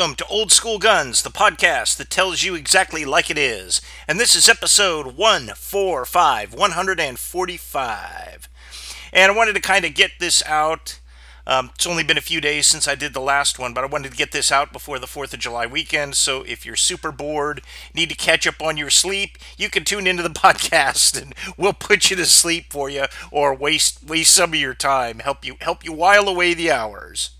Welcome to Old School Guns, the podcast that tells you exactly like it is. And this is episode 145, 145. And I wanted to kind of get this out. Um, it's only been a few days since I did the last one, but I wanted to get this out before the 4th of July weekend. So if you're super bored, need to catch up on your sleep, you can tune into the podcast and we'll put you to sleep for you or waste waste some of your time, help you help you while away the hours.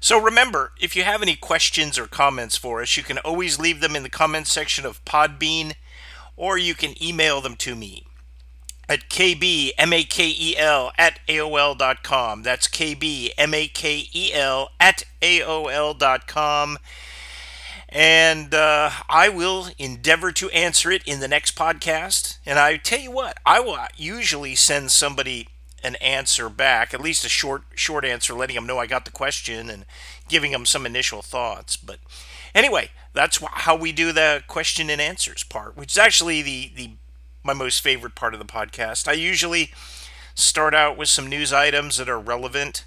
So remember, if you have any questions or comments for us, you can always leave them in the comments section of Podbean, or you can email them to me at kbmakel at aol.com. That's kbmakel at aol.com. And uh, I will endeavor to answer it in the next podcast. And I tell you what, I will usually send somebody an answer back, at least a short short answer, letting them know I got the question and giving them some initial thoughts. But anyway, that's how we do the question and answers part, which is actually the the my most favorite part of the podcast. I usually start out with some news items that are relevant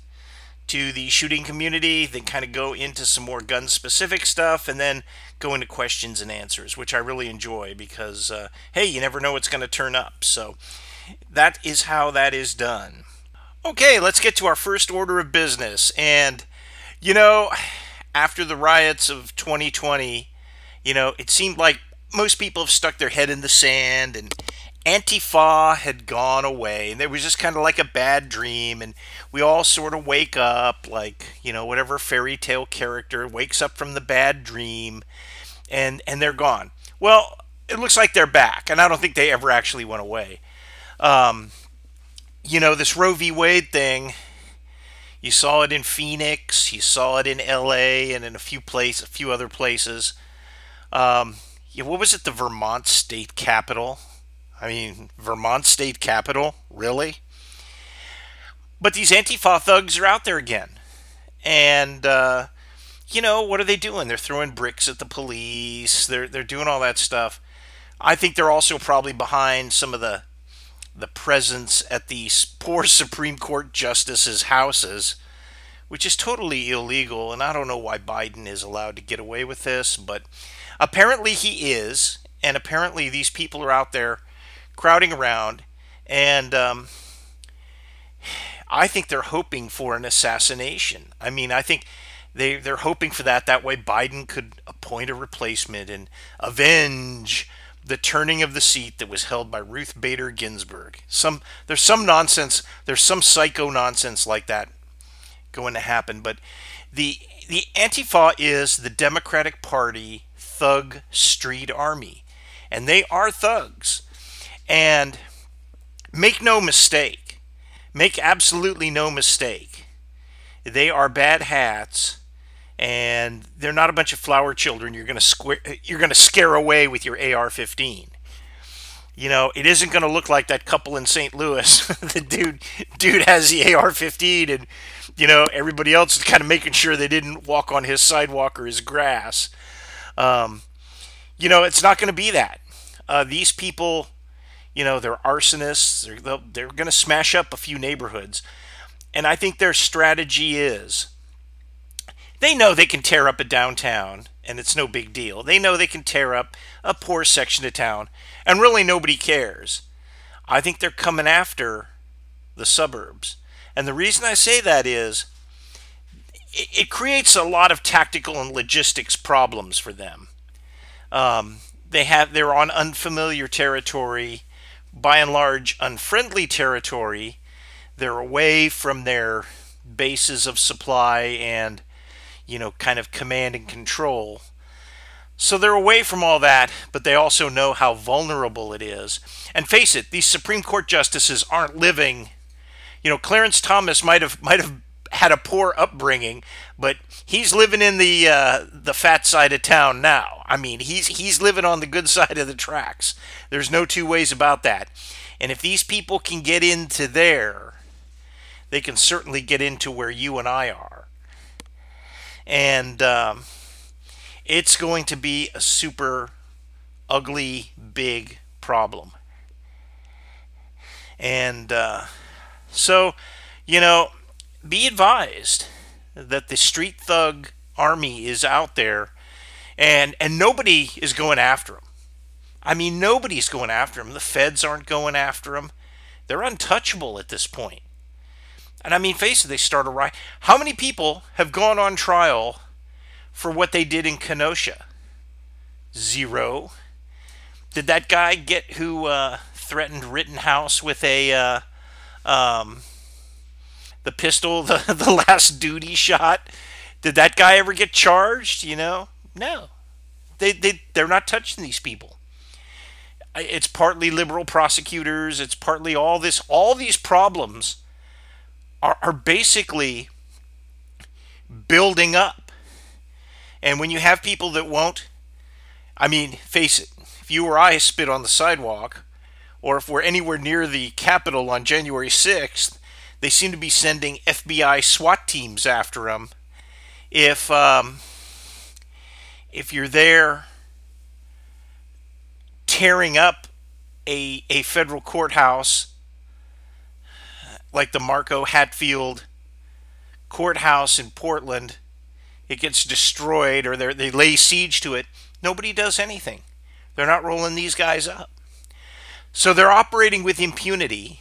to the shooting community, then kind of go into some more gun specific stuff, and then go into questions and answers, which I really enjoy because, uh, hey, you never know what's going to turn up. So that is how that is done. Okay, let's get to our first order of business. And, you know, after the riots of 2020, you know, it seemed like most people have stuck their head in the sand and Antifa had gone away. And it was just kind of like a bad dream. And we all sort of wake up like, you know, whatever fairy tale character wakes up from the bad dream and, and they're gone. Well, it looks like they're back. And I don't think they ever actually went away. Um, you know, this Roe v. Wade thing, you saw it in Phoenix, you saw it in LA, and in a few place, a few other places. Um, yeah, what was it? The Vermont state capital. I mean, Vermont state capital, really? But these Antifa thugs are out there again, and uh, you know what are they doing? They're throwing bricks at the police. They're they're doing all that stuff. I think they're also probably behind some of the the presence at the poor Supreme Court justices' houses, which is totally illegal. And I don't know why Biden is allowed to get away with this, but apparently he is. And apparently these people are out there crowding around. And um, I think they're hoping for an assassination. I mean, I think they, they're hoping for that. That way Biden could appoint a replacement and avenge the turning of the seat that was held by Ruth Bader Ginsburg. Some there's some nonsense, there's some psycho nonsense like that going to happen, but the the Antifa is the Democratic Party thug street army, and they are thugs. And make no mistake, make absolutely no mistake, they are bad hats and they're not a bunch of flower children you're going to square you're going to scare away with your AR-15. You know, it isn't going to look like that couple in St. Louis. the dude dude has the AR-15 and you know, everybody else is kind of making sure they didn't walk on his sidewalk or his grass. Um, you know, it's not going to be that. Uh, these people, you know, they're arsonists. They're, they're going to smash up a few neighborhoods. And I think their strategy is they know they can tear up a downtown and it's no big deal. They know they can tear up a poor section of town and really nobody cares. I think they're coming after the suburbs. And the reason I say that is it, it creates a lot of tactical and logistics problems for them. Um, they have they're on unfamiliar territory, by and large unfriendly territory. They're away from their bases of supply and you know, kind of command and control. So they're away from all that, but they also know how vulnerable it is. And face it, these Supreme Court justices aren't living. You know, Clarence Thomas might have might have had a poor upbringing, but he's living in the uh, the fat side of town now. I mean, he's he's living on the good side of the tracks. There's no two ways about that. And if these people can get into there, they can certainly get into where you and I are and um, it's going to be a super ugly, big problem. And uh, so, you know, be advised that the street thug army is out there and and nobody is going after them. I mean, nobody's going after them. The feds aren't going after them. They're untouchable at this point. And I mean, face it, they start a riot. How many people have gone on trial for what they did in Kenosha? Zero. Did that guy get who uh, threatened Rittenhouse with a uh, um, the pistol, the the last duty shot? Did that guy ever get charged? You know, no. They they they're not touching these people. It's partly liberal prosecutors. It's partly all this. All these problems are, are basically building up. And when you have people that won't, I mean, face it, if you or I spit on the sidewalk, or if we're anywhere near the Capitol on January 6th, they seem to be sending FBI SWAT teams after them. If um, if you're there tearing up a a federal courthouse like the Mark O. Hatfield courthouse in Portland, it gets destroyed or they lay siege to it, nobody does anything. They're not rolling these guys up. So they're operating with impunity.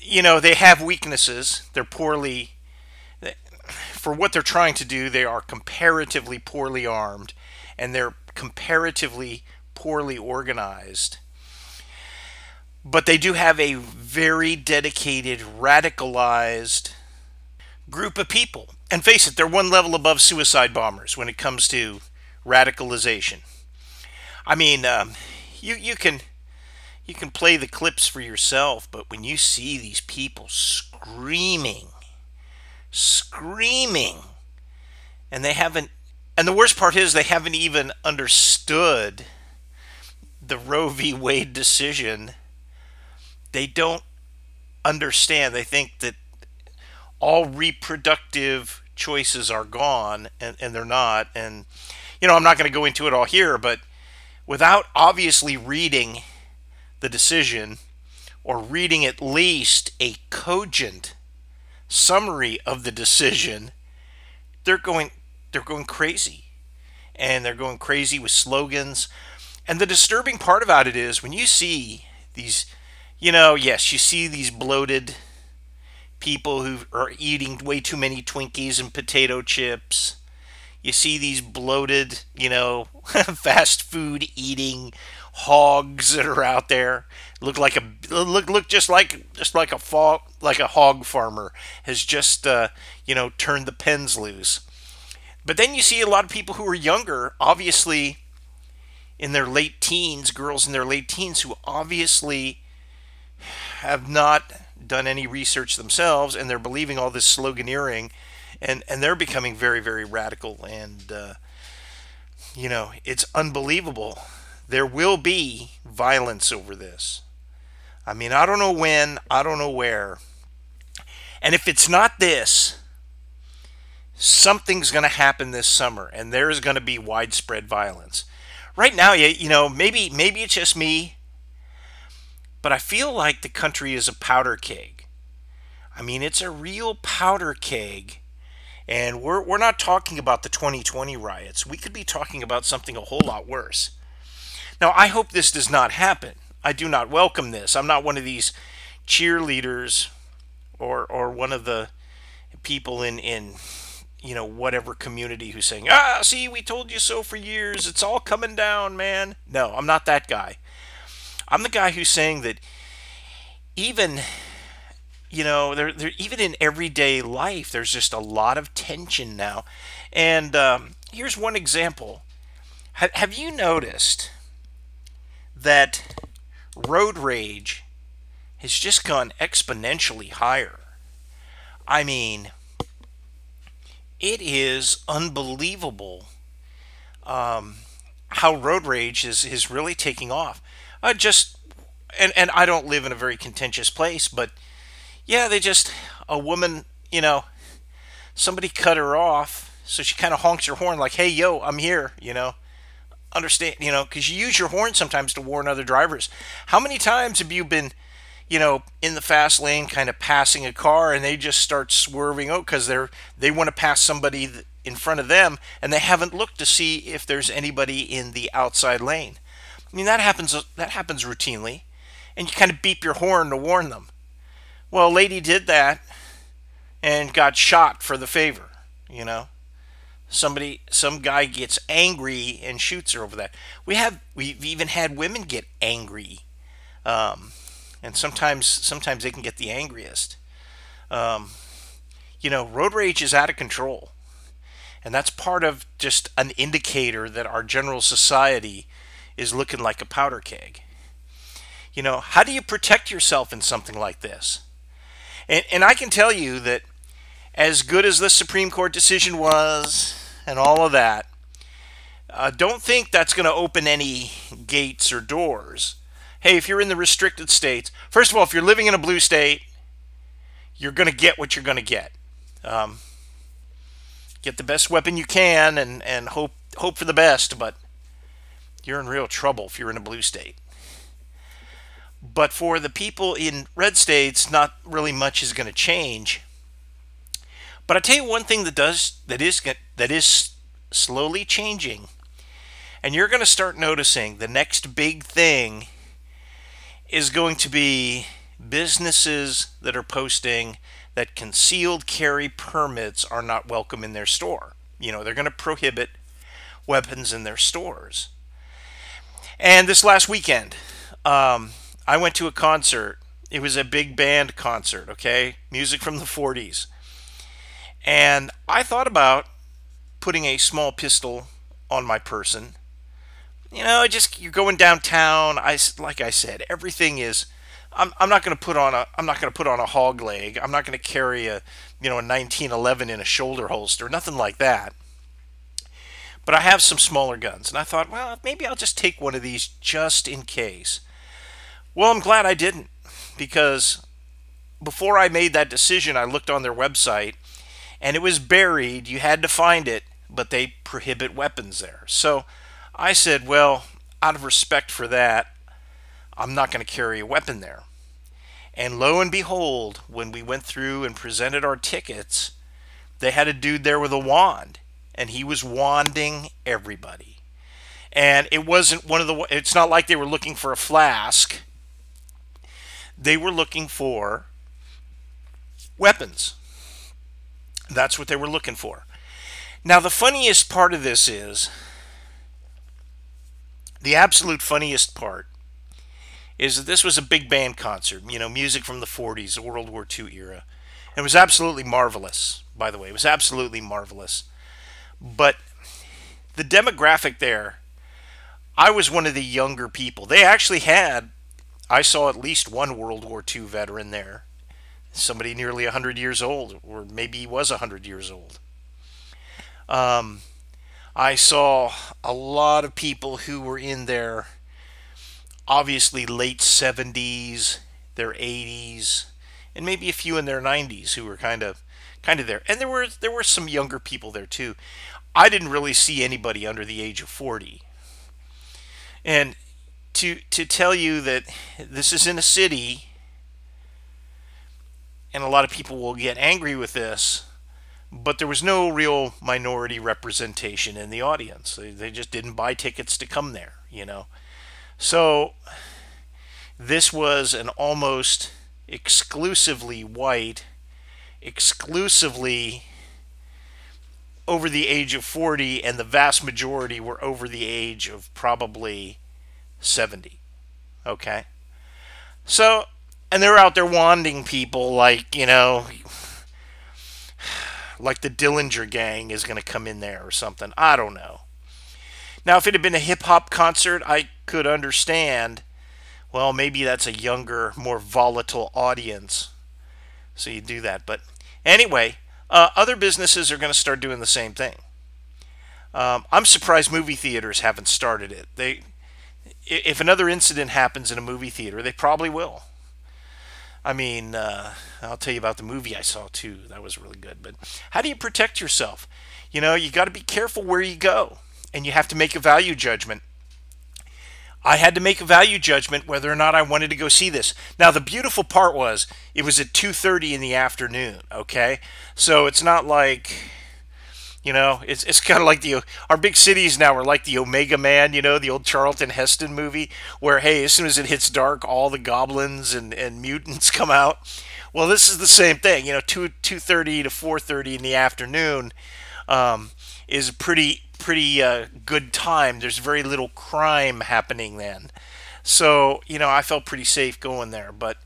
You know, they have weaknesses. They're poorly, for what they're trying to do, they are comparatively poorly armed and they're comparatively poorly organized but they do have a very dedicated, radicalized group of people. And face it, they're one level above suicide bombers when it comes to radicalization. I mean, um, you you can you can play the clips for yourself, but when you see these people screaming, screaming, and they haven't, and the worst part is they haven't even understood the Roe v. Wade decision they don't understand. They think that all reproductive choices are gone, and, and they're not. And, you know, I'm not going to go into it all here, but without obviously reading the decision or reading at least a cogent summary of the decision, they're going they're going crazy. And they're going crazy with slogans. And the disturbing part about it is when you see these you know, yes, you see these bloated people who are eating way too many Twinkies and potato chips. You see these bloated, you know, fast food eating hogs that are out there. Look like a look look just like just like a fog, like a hog farmer has just uh, you know turned the pens loose. But then you see a lot of people who are younger, obviously in their late teens, girls in their late teens who obviously have not done any research themselves and they're believing all this sloganeering and and they're becoming very very radical and uh, you know it's unbelievable. There will be violence over this. I mean i don't know when i don't know where. And if it's not this something's going to happen this summer and there's going to be widespread violence. Right now you, you know maybe maybe it's just me but I feel like the country is a powder keg. I mean, it's a real powder keg. And we're, we're not talking about the 2020 riots. We could be talking about something a whole lot worse. Now, I hope this does not happen. I do not welcome this. I'm not one of these cheerleaders or, or one of the people in, in you know, whatever community who's saying, ah, see, we told you so for years. It's all coming down, man. No, I'm not that guy. I'm the guy who's saying that even you know, there, there even in everyday life, there's just a lot of tension now. And um, here's one example. Have, have you noticed that road rage has just gone exponentially higher? I mean, it is unbelievable um, how road rage is, is really taking off. Uh, just and and I don't live in a very contentious place, but yeah, they just a woman, you know, somebody cut her off, so she kind of honks her horn like, "Hey, yo, I'm here," you know. Understand, you know, because you use your horn sometimes to warn other drivers. How many times have you been, you know, in the fast lane, kind of passing a car, and they just start swerving out because they're they want to pass somebody in front of them, and they haven't looked to see if there's anybody in the outside lane. I mean, that happens that happens routinely, and you kind of beep your horn to warn them. Well, a lady did that and got shot for the favor. You know, somebody, some guy gets angry and shoots her over that. We have we've even had women get angry. Um, and sometimes sometimes they can get the angriest. Um, you know, road rage is out of control, and that's part of just an indicator that our general society is looking like a powder keg. You know, how do you protect yourself in something like this? And, and I can tell you that as good as the Supreme Court decision was and all of that, uh, don't think that's going to open any gates or doors hey, if you're in the restricted states, first of all, if you're living in a blue state, you're going to get what you're going to get. Um, get the best weapon you can and, and hope hope for the best, but you're in real trouble if you're in a blue state. But for the people in red states, not really much is going to change. But I tell you one thing that does that is that is slowly changing, and you're going to start noticing the next big thing is going to be businesses that are posting that concealed carry permits are not welcome in their store. You know, they're going to prohibit weapons in their stores. And this last weekend, um, I went to a concert. It was a big band concert, okay? Music from the 40s. And I thought about putting a small pistol on my person you know, just you're going downtown. I like I said, everything is. I'm, I'm not going to put on a I'm not going to put on a hog leg. I'm not going to carry a you know a 1911 in a shoulder holster, nothing like that. But I have some smaller guns, and I thought, well, maybe I'll just take one of these just in case. Well, I'm glad I didn't, because before I made that decision, I looked on their website, and it was buried. You had to find it, but they prohibit weapons there. So I said, well, out of respect for that, I'm not going to carry a weapon there. And lo and behold, when we went through and presented our tickets, they had a dude there with a wand, and he was wanding everybody. And it wasn't one of the, it's not like they were looking for a flask. They were looking for weapons. That's what they were looking for. Now, the funniest part of this is the absolute funniest part is that this was a big band concert, you know, music from the 40s, the World War II era. It was absolutely marvelous, by the way. It was absolutely marvelous. But the demographic there, I was one of the younger people. They actually had, I saw at least one World War II veteran there. Somebody nearly 100 years old, or maybe he was 100 years old. Um, I saw a lot of people who were in their obviously late 70s, their 80s, and maybe a few in their 90s who were kind of kind of there. And there were there were some younger people there too. I didn't really see anybody under the age of 40. And to to tell you that this is in a city and a lot of people will get angry with this but there was no real minority representation in the audience. They, they just didn't buy tickets to come there, you know. So this was an almost exclusively white, exclusively over the age of 40, and the vast majority were over the age of probably 70. Okay? So, and they're out there wanding people like, you know, like the Dillinger Gang is going to come in there or something. I don't know. Now, if it had been a hip hop concert, I could understand. Well, maybe that's a younger, more volatile audience. So you do that. But anyway, uh, other businesses are going to start doing the same thing. Um, I'm surprised movie theaters haven't started it. They, if another incident happens in a movie theater, they probably will. I mean, uh, I'll tell you about the movie I saw too. That was really good. But how do you protect yourself? You know, you got to be careful where you go, and you have to make a value judgment. I had to make a value judgment whether or not I wanted to go see this. Now the beautiful part was it was at 2:30 in the afternoon, okay? So it's not like you know, it's it's kind of like the our big cities now are like the Omega Man, you know, the old Charlton Heston movie, where hey, as soon as it hits dark, all the goblins and, and mutants come out. Well, this is the same thing, you know, two two thirty to four thirty in the afternoon um, is pretty pretty uh, good time. There's very little crime happening then. So, you know, I felt pretty safe going there. But,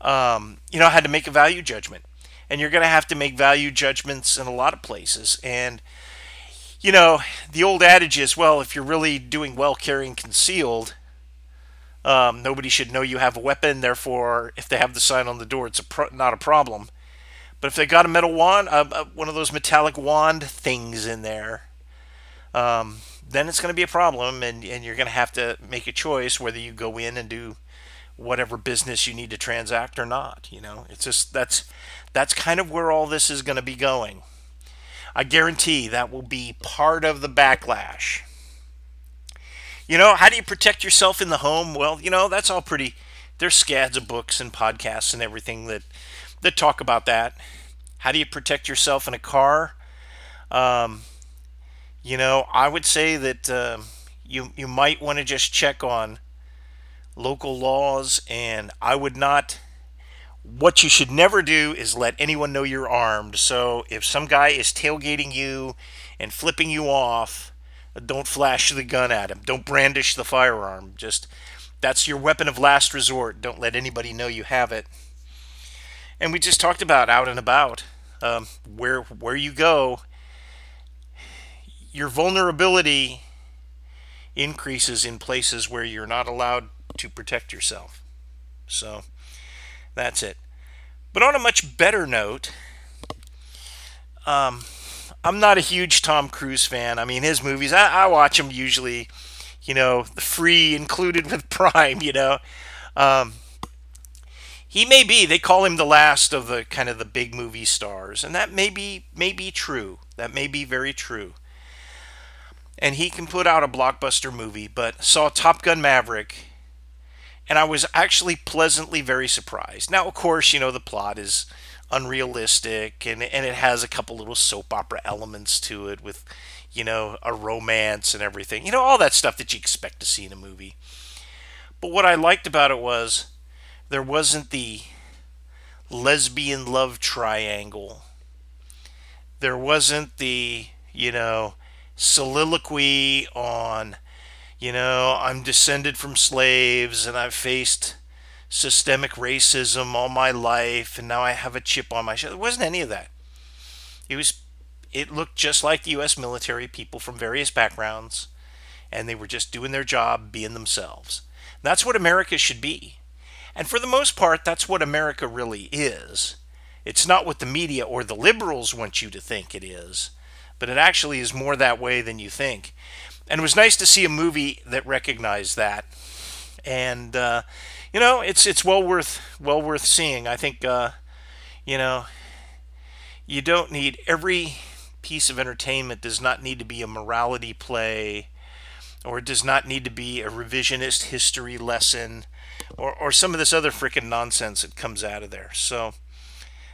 um, you know, I had to make a value judgment. And you're going to have to make value judgments in a lot of places. And, you know, the old adage is well, if you're really doing well carrying concealed, um, nobody should know you have a weapon. Therefore, if they have the sign on the door, it's a pro- not a problem. But if they got a metal wand, uh, uh, one of those metallic wand things in there, um, then it's going to be a problem, and, and you're going to have to make a choice whether you go in and do whatever business you need to transact or not. You know, it's just that's that's kind of where all this is going to be going. I guarantee that will be part of the backlash. You know, how do you protect yourself in the home? Well, you know, that's all pretty. There's scads of books and podcasts and everything that that talk about that. How do you protect yourself in a car? Um, you know, I would say that uh, you you might want to just check on local laws, and I would not. What you should never do is let anyone know you're armed. So if some guy is tailgating you and flipping you off, don't flash the gun at him. Don't brandish the firearm. Just that's your weapon of last resort. Don't let anybody know you have it. And we just talked about out and about um, where where you go your vulnerability increases in places where you're not allowed to protect yourself. So that's it. But on a much better note, um, I'm not a huge Tom Cruise fan. I mean, his movies, I, I watch them usually, you know, free included with Prime, you know. Um, he may be, they call him the last of the kind of the big movie stars, and that may be, may be true. That may be very true and he can put out a blockbuster movie, but saw Top Gun Maverick and I was actually pleasantly very surprised. Now, of course, you know, the plot is unrealistic and, and it has a couple little soap opera elements to it with, you know, a romance and everything. You know, all that stuff that you expect to see in a movie. But what I liked about it was there wasn't the lesbian love triangle. There wasn't the, you know, soliloquy on, you know, I'm descended from slaves and I've faced systemic racism all my life and now I have a chip on my shoulder. There wasn't any of that. It was it looked just like the US military people from various backgrounds and they were just doing their job being themselves. That's what America should be. And for the most part that's what America really is. It's not what the media or the liberals want you to think it is but it actually is more that way than you think. And it was nice to see a movie that recognized that. And uh, you know, it's it's well worth well worth seeing. I think uh, you know, you don't need every piece of entertainment does not need to be a morality play or it does not need to be a revisionist history lesson or, or some of this other freaking nonsense that comes out of there. So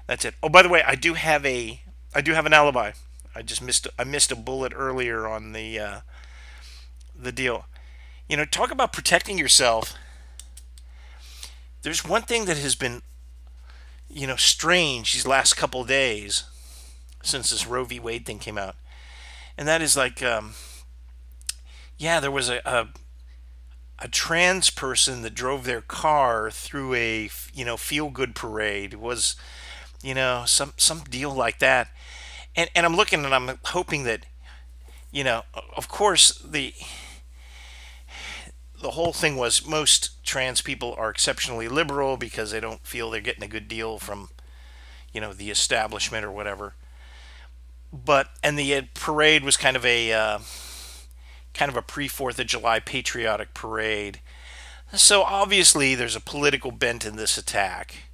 that's it. Oh, by the way, I do have a I do have an alibi. I just missed I missed a bullet earlier on the uh, the deal. You know, talk about protecting yourself. There's one thing that has been, you know, strange these last couple days since this Roe v. Wade thing came out, and that is like, um, yeah, there was a, a a trans person that drove their car through a you know feel good parade it was you know some some deal like that and and I'm looking and I'm hoping that you know of course the the whole thing was most trans people are exceptionally liberal because they don't feel they're getting a good deal from you know the establishment or whatever. But and the uh, parade was kind of a uh, kind of a pre 4th of July patriotic parade. So obviously there's a political bent in this attack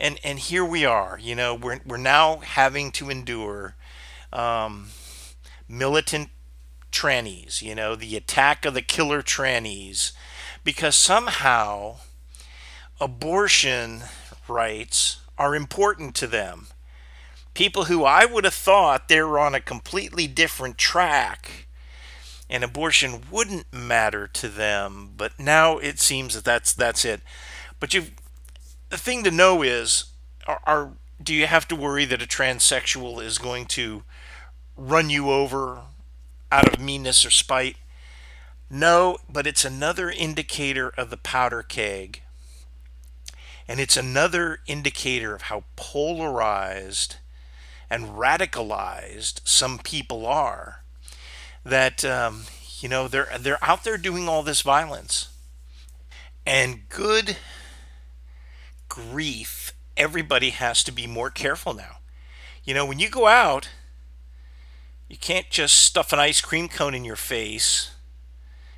and and here we are. You know, we're we're now having to endure um, militant trannies. You know, the attack of the killer trannies because somehow abortion rights are important to them. People who I would have thought they were on a completely different track and abortion wouldn't matter to them, but now it seems that that's that's it. But you the thing to know is are, are do you have to worry that a transsexual is going to run you over out of meanness or spite? No, but it's another indicator of the powder keg. And it's another indicator of how polarized and radicalized some people are. That um, you know they're they're out there doing all this violence, and good grief, everybody has to be more careful now. You know, when you go out, you can't just stuff an ice cream cone in your face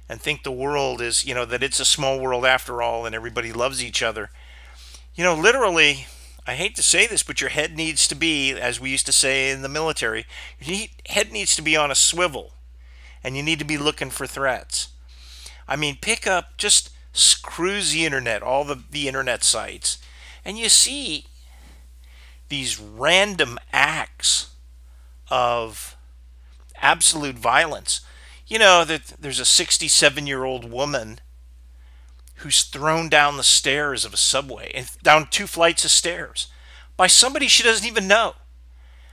and think the world is, you know, that it's a small world after all and everybody loves each other. You know, literally, I hate to say this, but your head needs to be, as we used to say in the military, your head needs to be on a swivel and you need to be looking for threats. I mean, pick up, just cruise the internet, all the, the internet sites, and you see these random acts of absolute violence. You know, that there's a 67 year old woman who's thrown down the stairs of a subway and down two flights of stairs by somebody she doesn't even know,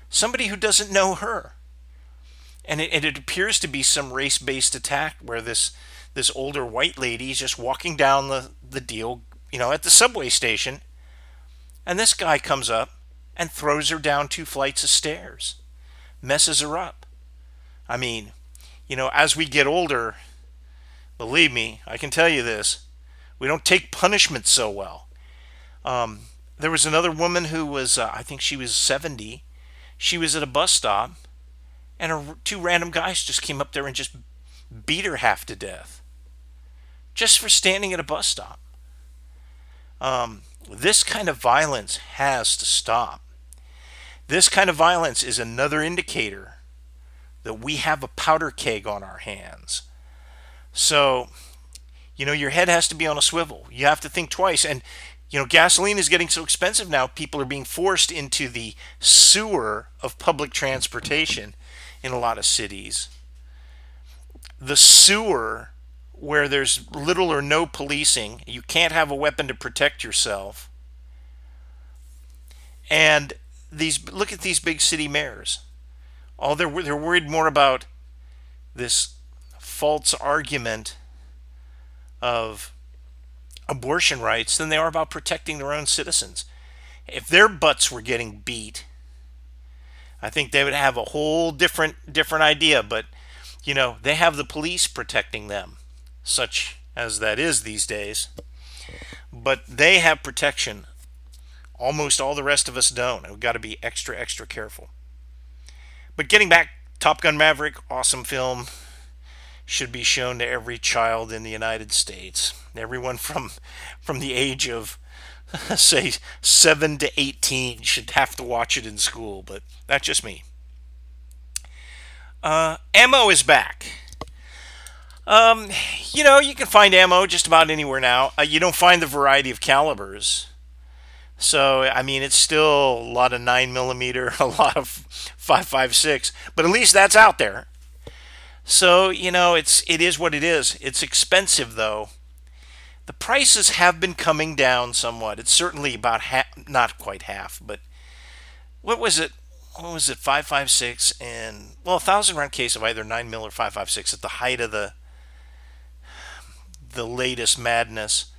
somebody who doesn't know her. And it, and it appears to be some race based attack where this this older white lady is just walking down the, the deal, you know, at the subway station. And this guy comes up and throws her down two flights of stairs, messes her up. I mean, you know, as we get older, believe me, I can tell you this, we don't take punishment so well. Um, there was another woman who was, uh, I think she was 70. She was at a bus stop, and her, two random guys just came up there and just beat her half to death just for standing at a bus stop. Um, this kind of violence has to stop. This kind of violence is another indicator that we have a powder keg on our hands. So, you know, your head has to be on a swivel. You have to think twice. And, you know, gasoline is getting so expensive now, people are being forced into the sewer of public transportation in a lot of cities the sewer where there's little or no policing, you can't have a weapon to protect yourself. And these look at these big city mayors. All they're they're worried more about this false argument of abortion rights than they are about protecting their own citizens. If their butts were getting beat, I think they would have a whole different different idea, but you know, they have the police protecting them, such as that is these days. But they have protection. Almost all the rest of us don't. We've got to be extra, extra careful. But getting back, Top Gun Maverick, awesome film. Should be shown to every child in the United States. Everyone from from the age of say 7 to 18 should have to watch it in school, but that's just me. Uh, ammo is back. Um, you know, you can find ammo just about anywhere now. Uh, you don't find the variety of calibers. So, I mean, it's still a lot of 9 millimeter, a lot of 5.56, but at least that's out there. So, you know, it's it is what it is. It's expensive though. The prices have been coming down somewhat. It's certainly about half, not quite half, but what was it? what was it, 556 and well, a thousand round case of either 9 mil or 556 at the height of the the latest madness.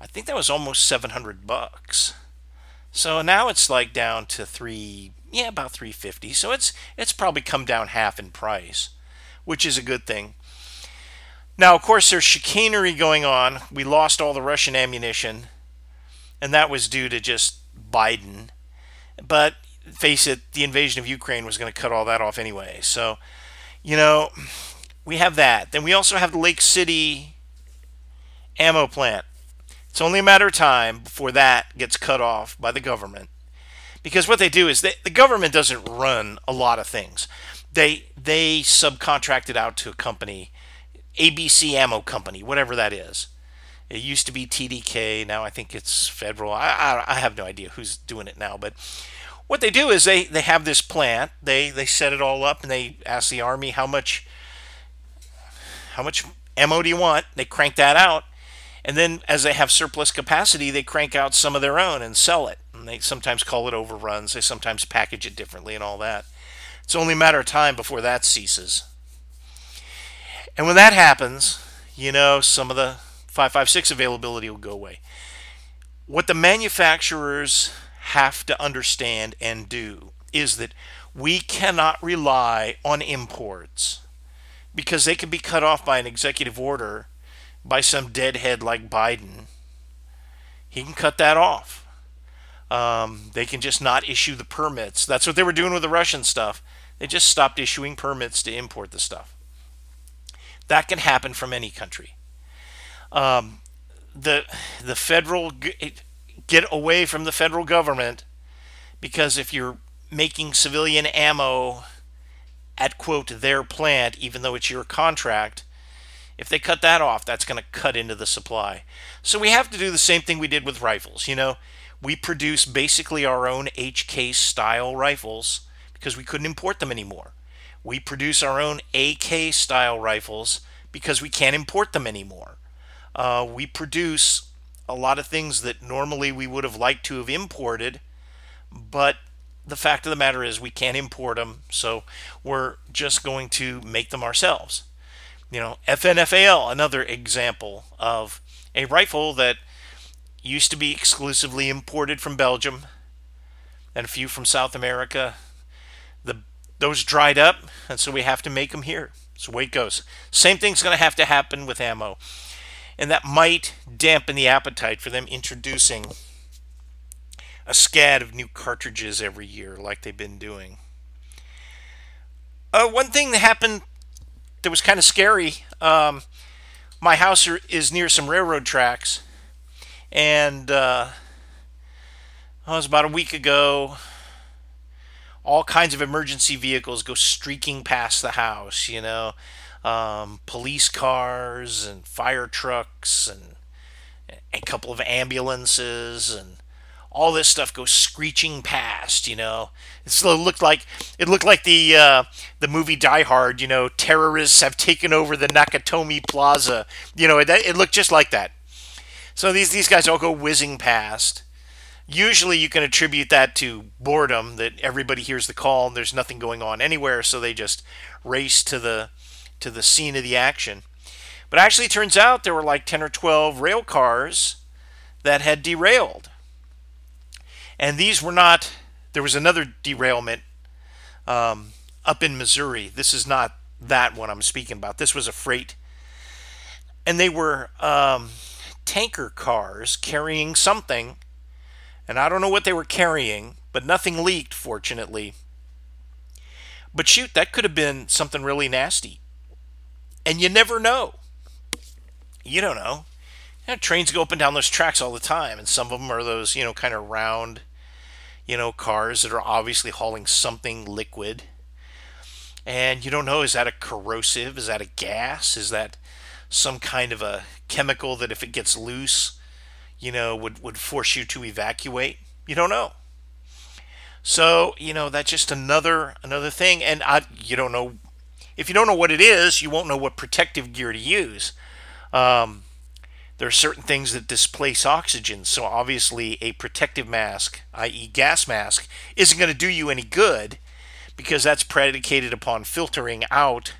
I think that was almost 700 bucks. So now it's like down to 3 yeah, about 350. So it's it's probably come down half in price, which is a good thing. Now, of course, there's chicanery going on. We lost all the Russian ammunition, and that was due to just Biden. But face it, the invasion of Ukraine was going to cut all that off anyway. So, you know, we have that. Then we also have the Lake City ammo plant. It's only a matter of time before that gets cut off by the government. Because what they do is they, the government doesn't run a lot of things. They they subcontract it out to a company, ABC Ammo Company, whatever that is. It used to be TDK. Now I think it's federal. I, I, I have no idea who's doing it now. But what they do is they, they have this plant. They they set it all up and they ask the army how much how much ammo do you want? They crank that out. And then as they have surplus capacity, they crank out some of their own and sell it. And they sometimes call it overruns. They sometimes package it differently and all that. It's only a matter of time before that ceases. And when that happens, you know, some of the 556 availability will go away. What the manufacturers have to understand and do is that we cannot rely on imports because they can be cut off by an executive order by some deadhead like Biden. He can cut that off. Um, they can just not issue the permits. That's what they were doing with the Russian stuff. They just stopped issuing permits to import the stuff. That can happen from any country. Um, the the federal get away from the federal government because if you're making civilian ammo at quote their plant, even though it's your contract, if they cut that off, that's going to cut into the supply. So we have to do the same thing we did with rifles. You know, we produce basically our own HK style rifles because we couldn't import them anymore. We produce our own AK style rifles because we can't import them anymore. Uh, we produce a lot of things that normally we would have liked to have imported, but the fact of the matter is we can't import them, so we're just going to make them ourselves. You know, FNFAL, another example of a rifle that used to be exclusively imported from Belgium and a few from South America. The those dried up, and so we have to make them here. So way it goes. Same thing's going to have to happen with ammo, and that might dampen the appetite for them introducing a scad of new cartridges every year, like they've been doing. Uh, one thing that happened that was kind of scary. Um, my house is near some railroad tracks, and uh, it was about a week ago. All kinds of emergency vehicles go streaking past the house. You know, um, police cars and fire trucks and a couple of ambulances and all this stuff goes screeching past. You know, it looked like it looked like the uh, the movie Die Hard. You know, terrorists have taken over the Nakatomi Plaza. You know, it, it looked just like that. So these these guys all go whizzing past. Usually, you can attribute that to boredom that everybody hears the call and there's nothing going on anywhere, so they just race to the to the scene of the action. But actually, it turns out there were like 10 or 12 rail cars that had derailed. And these were not, there was another derailment um, up in Missouri. This is not that one I'm speaking about. This was a freight. And they were um, tanker cars carrying something. And I don't know what they were carrying, but nothing leaked, fortunately. But shoot, that could have been something really nasty. And you never know. You don't know. You know. trains go up and down those tracks all the time, and some of them are those, you know, kind of round you know, cars that are obviously hauling something liquid. And you don't know is that a corrosive? Is that a gas? Is that some kind of a chemical that if it gets loose, you know, would, would force you to evacuate? You don't know. So, you know, that's just another another thing and I you don't know if you don't know what it is, you won't know what protective gear to use. Um, there are certain things that displace oxygen. So obviously, a protective mask, i.e., gas mask, isn't going to do you any good because that's predicated upon filtering out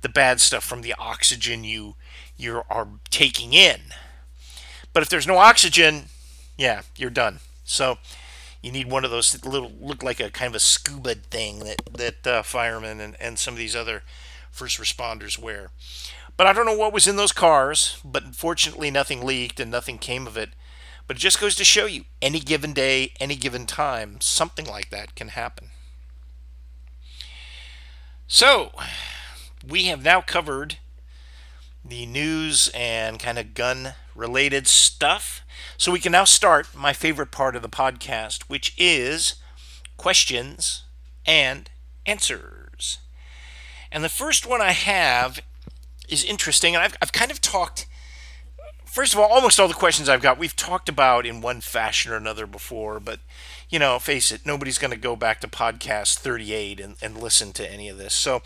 the bad stuff from the oxygen you you are taking in. But if there's no oxygen, yeah, you're done. So you need one of those little look like a kind of a scuba thing that that uh, firemen and, and some of these other first responders wear. But I don't know what was in those cars, but unfortunately nothing leaked and nothing came of it. But it just goes to show you any given day, any given time, something like that can happen. So, we have now covered the news and kind of gun related stuff. So, we can now start my favorite part of the podcast, which is questions and answers. And the first one I have is interesting, and I've, I've kind of talked first of all, almost all the questions I've got we've talked about in one fashion or another before, but you know, face it, nobody's going to go back to podcast 38 and, and listen to any of this. So,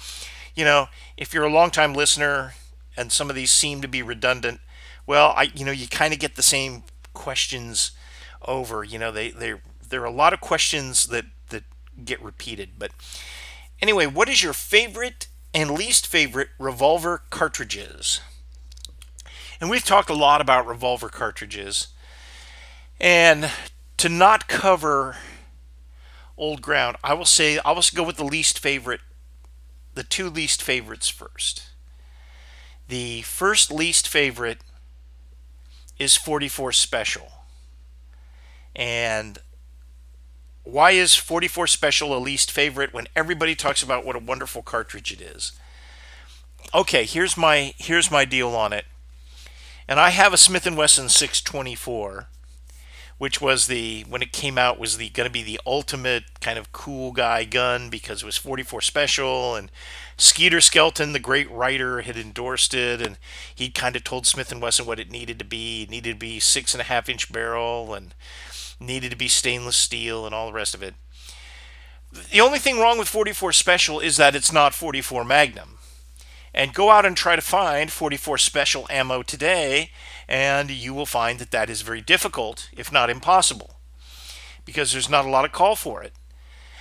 you know, if you're a longtime listener and some of these seem to be redundant, well, I you know, you kind of get the same questions over. You know, they they there are a lot of questions that that get repeated. But anyway, what is your favorite and least favorite revolver cartridges? And we've talked a lot about revolver cartridges. And to not cover old ground, I will say I will go with the least favorite, the two least favorites first. The first least favorite is 44 Special. And why is 44 Special a least favorite when everybody talks about what a wonderful cartridge it is? Okay, here's my here's my deal on it. And I have a Smith & Wesson 624 which was the when it came out was the going to be the ultimate kind of cool guy gun because it was 44 special and Skeeter Skelton, the great writer, had endorsed it, and he kind of told Smith and Wesson what it needed to be. It needed to be six and a half inch barrel and needed to be stainless steel and all the rest of it. The only thing wrong with 44 Special is that it's not 44 Magnum. And go out and try to find 44 Special ammo today, and you will find that that is very difficult, if not impossible, because there's not a lot of call for it.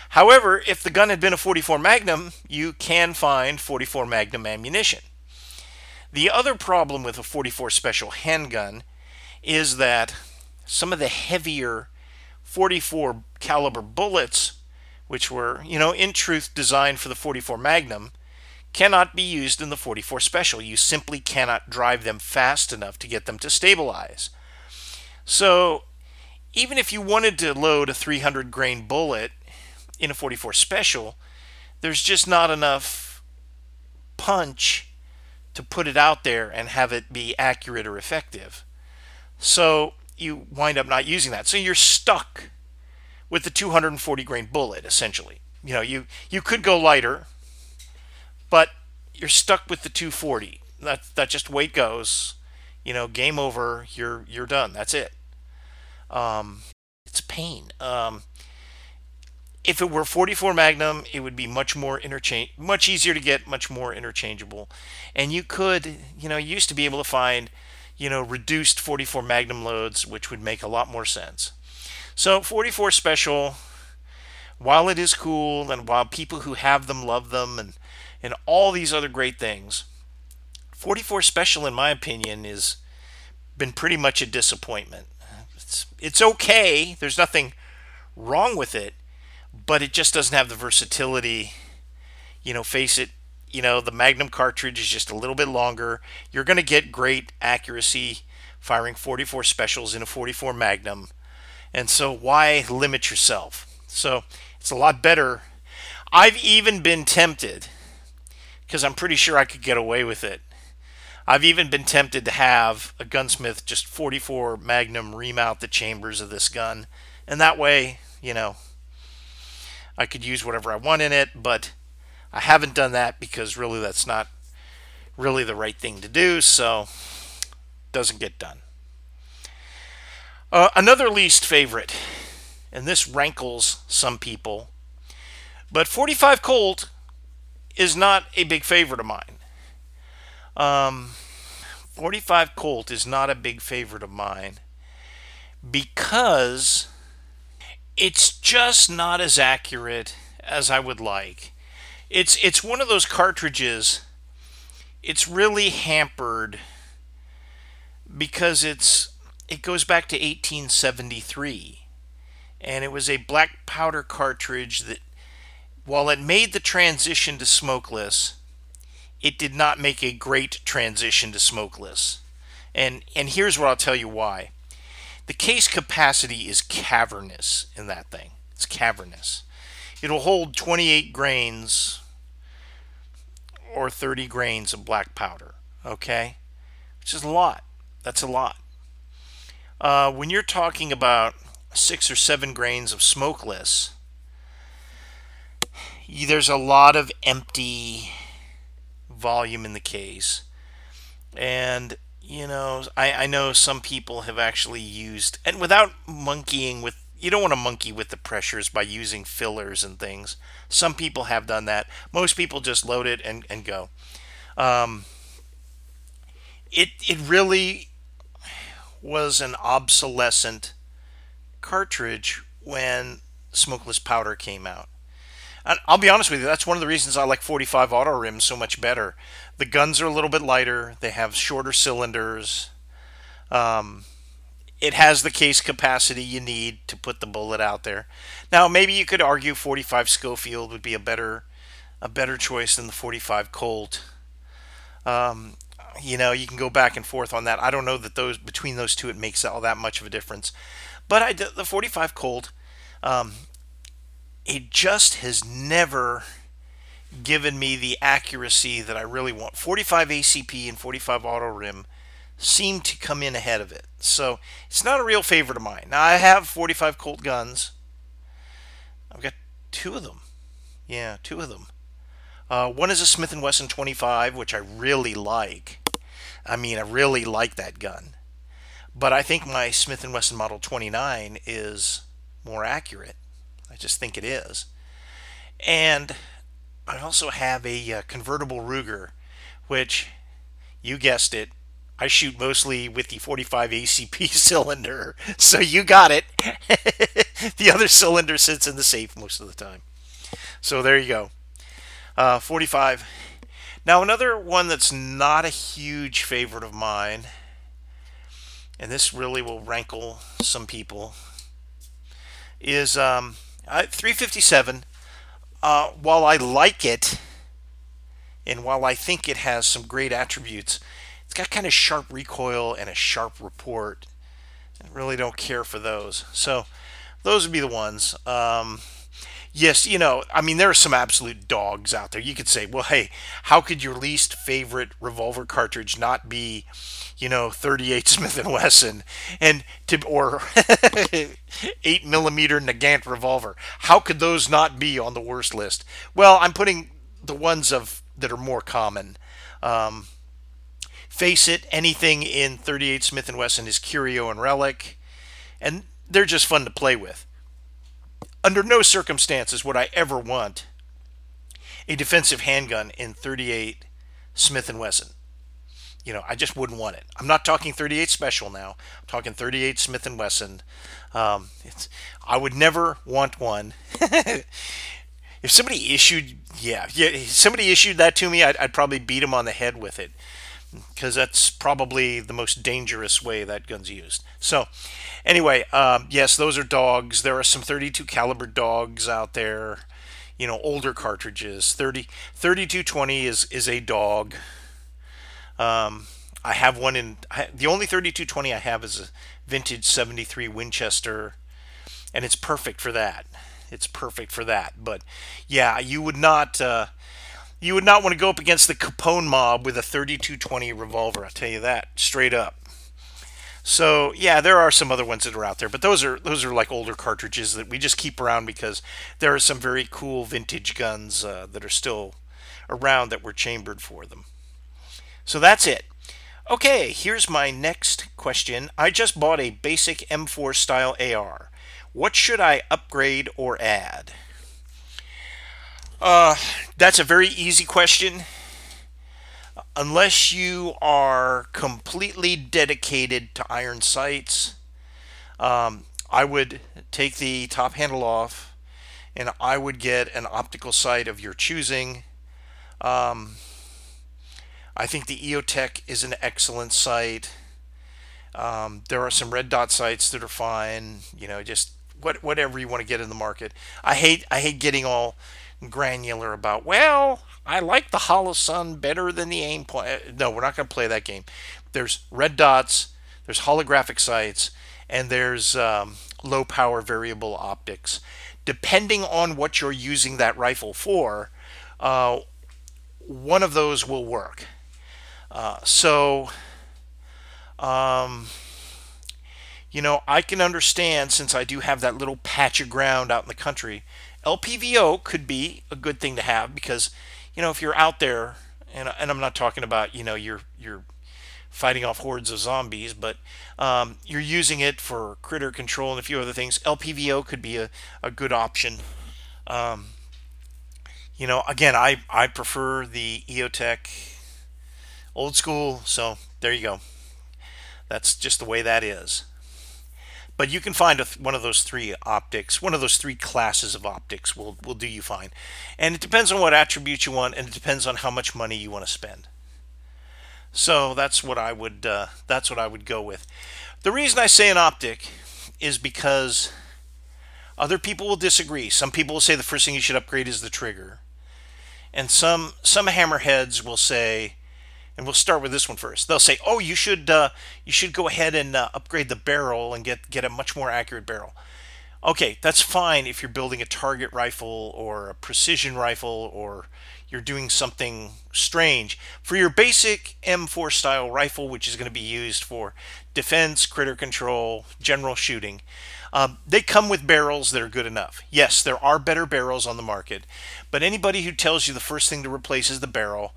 However, if the gun had been a 44 Magnum, you can find 44 Magnum ammunition. The other problem with a 44 Special handgun is that some of the heavier 44 caliber bullets, which were, you know, in truth designed for the 44 Magnum, cannot be used in the 44 Special. You simply cannot drive them fast enough to get them to stabilize. So, even if you wanted to load a 300 grain bullet in a 44 Special, there's just not enough punch to put it out there and have it be accurate or effective. So, you wind up not using that. So, you're stuck with the 240 grain bullet essentially. You know, you you could go lighter, but you're stuck with the 240. That that just weight goes. You know, game over. You're you're done. That's it. Um, it's pain. Um, if it were 44 Magnum, it would be much more interchange, much easier to get, much more interchangeable, and you could, you know, used to be able to find, you know, reduced 44 Magnum loads, which would make a lot more sense. So 44 Special, while it is cool, and while people who have them love them, and and all these other great things. 44 Special, in my opinion, is been pretty much a disappointment. It's it's okay. There's nothing wrong with it, but it just doesn't have the versatility. You know, face it. You know, the Magnum cartridge is just a little bit longer. You're going to get great accuracy firing 44 specials in a 44 Magnum. And so why limit yourself? So it's a lot better. I've even been tempted because I'm pretty sure I could get away with it. I've even been tempted to have a gunsmith just 44 Magnum remount the chambers of this gun, and that way, you know, I could use whatever I want in it, but I haven't done that because really that's not really the right thing to do, so doesn't get done. Uh, another least favorite, and this rankles some people, but 45 Colt is not a big favorite of mine. Um, 45 Colt is not a big favorite of mine because it's just not as accurate as I would like. It's it's one of those cartridges. It's really hampered because it's it goes back to 1873 and it was a black powder cartridge that while it made the transition to smokeless, it did not make a great transition to smokeless. And and here's what I'll tell you why. The case capacity is cavernous in that thing. It's cavernous. It'll hold 28 grains or 30 grains of black powder, okay? Which is a lot. That's a lot. Uh, when you're talking about six or seven grains of smokeless, there's a lot of empty volume in the case. And you know, I, I know some people have actually used, and without monkeying with, you don't want to monkey with the pressures by using fillers and things. Some people have done that. Most people just load it and, and go. Um, it, it really was an obsolescent cartridge when smokeless powder came out. And I'll be honest with you, that's one of the reasons I like 45 auto rims so much better. The guns are a little bit lighter, they have shorter cylinders. Um, it has the case capacity you need to put the bullet out there. Now, maybe you could argue 45 Schofield would be a better a better choice than the 45 Colt. Um, you know, you can go back and forth on that. I don't know that those between those two it makes all that much of a difference. But I, the 45 Colt, um, it just has never given me the accuracy that I really want. 45 ACP and 45 auto rim seem to come in ahead of it. So it's not a real favorite of mine. Now I have 45 Colt guns. I've got two of them. Yeah, two of them. Uh, one is a Smith & Wesson 25, which I really like. I mean, I really like that gun. But I think my Smith & Wesson Model 29 is more accurate. I just think it is. And I also have a uh, convertible Ruger, which, you guessed it, I shoot mostly with the 45 ACP cylinder. So you got it. the other cylinder sits in the safe most of the time. So there you go. Uh, 45. Now, another one that's not a huge favorite of mine, and this really will rankle some people, is um, 357, uh, while I like it, and while I think it has some great attributes, got kind of sharp recoil and a sharp report. I really don't care for those. So those would be the ones. Um, yes, you know, I mean, there are some absolute dogs out there. You could say, well, hey, how could your least favorite revolver cartridge not be, you know, 38 Smith and Wesson and to or 8 millimeter Nagant revolver? How could those not be on the worst list? Well, I'm putting the ones of that are more common. Um, face it, anything in 38 Smith and Wesson is curio and relic, and they're just fun to play with. Under no circumstances would I ever want a defensive handgun in 38 Smith & Wesson. You know, I just wouldn't want it. I'm not talking 38 special now. I'm talking 38 Smith & Wesson. Um, I would never want one. if somebody issued, yeah, yeah, somebody issued that to me, I'd, I'd probably beat them on the head with it because that's probably the most dangerous way that gun's used. So, anyway, um, yes, those are dogs. There are some 32 caliber dogs out there. You know, older cartridges. 30 3220 is is a dog. Um, I have one in I, the only 3220 I have is a vintage 73 Winchester, and it's perfect for that. It's perfect for that. But yeah, you would not. Uh, you would not want to go up against the Capone mob with a 3220 revolver. I'll tell you that straight up. So yeah, there are some other ones that are out there, but those are those are like older cartridges that we just keep around because there are some very cool vintage guns uh, that are still around that were chambered for them. So that's it. Okay, here's my next question. I just bought a basic M4 style AR. What should I upgrade or add? Uh, that's a very easy question. Unless you are completely dedicated to iron sights, um, I would take the top handle off and I would get an optical sight of your choosing. Um, I think the EOTech is an excellent sight. Um, there are some red dot sights that are fine. You know, just what whatever you want to get in the market. I hate I hate getting all granular about, well, I like the Holosun better than the Aimpoint. No, we're not going to play that game. There's red dots, there's holographic sights, and there's um, low power variable optics. Depending on what you're using that rifle for, uh, one of those will work. Uh, so, um, you know, I can understand since I do have that little patch of ground out in the country LPVO could be a good thing to have because, you know, if you're out there, and, and I'm not talking about, you know, you're, you're fighting off hordes of zombies, but um, you're using it for critter control and a few other things. LPVO could be a, a good option. Um, you know, again, I, I prefer the EOTech old school, so there you go. That's just the way that is. But you can find a, one of those three optics, one of those three classes of optics will, will do you fine. And it depends on what attributes you want, and it depends on how much money you want to spend. So that's what I would uh, that's what I would go with. The reason I say an optic is because other people will disagree. Some people will say the first thing you should upgrade is the trigger, and some some hammerheads will say, and we'll start with this one first. They'll say, "Oh, you should uh, you should go ahead and uh, upgrade the barrel and get get a much more accurate barrel." Okay, that's fine if you're building a target rifle or a precision rifle or you're doing something strange. For your basic M4 style rifle, which is going to be used for defense, critter control, general shooting, um, they come with barrels that are good enough. Yes, there are better barrels on the market, but anybody who tells you the first thing to replace is the barrel,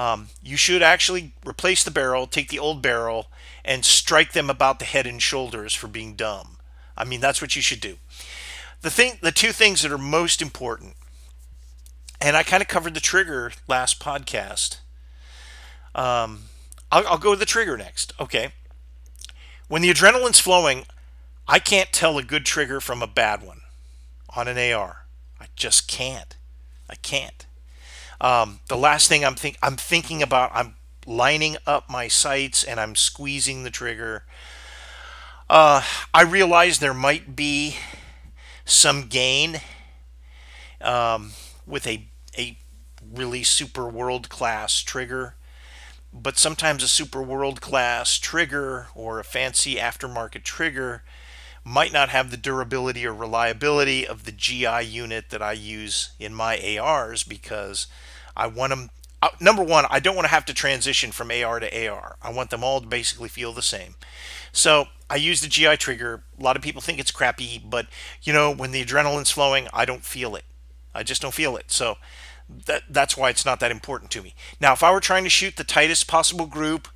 um, you should actually replace the barrel, take the old barrel, and strike them about the head and shoulders for being dumb. I mean, that's what you should do. The thing, the two things that are most important and I kind of covered the trigger last podcast. Um, I'll, I'll go with the trigger next. Okay. When the adrenaline's flowing, I can't tell a good trigger from a bad one on an AR. I just can't. I can't. Um, the last thing I'm think I'm thinking about, I'm lining up my sights and I'm squeezing the trigger. Uh, I realize there might be some gain um, with a a really super world class trigger, but sometimes a super world class trigger or a fancy aftermarket trigger might not have the durability or reliability of the GI unit that I use in my ARs because I want them. Uh, number one, I don't want to have to transition from AR to AR. I want them all to basically feel the same. So I use the GI trigger. A lot of people think it's crappy, but you know, when the adrenaline's flowing, I don't feel it. I just don't feel it. So that that's why it's not that important to me. Now, if I were trying to shoot the tightest possible group,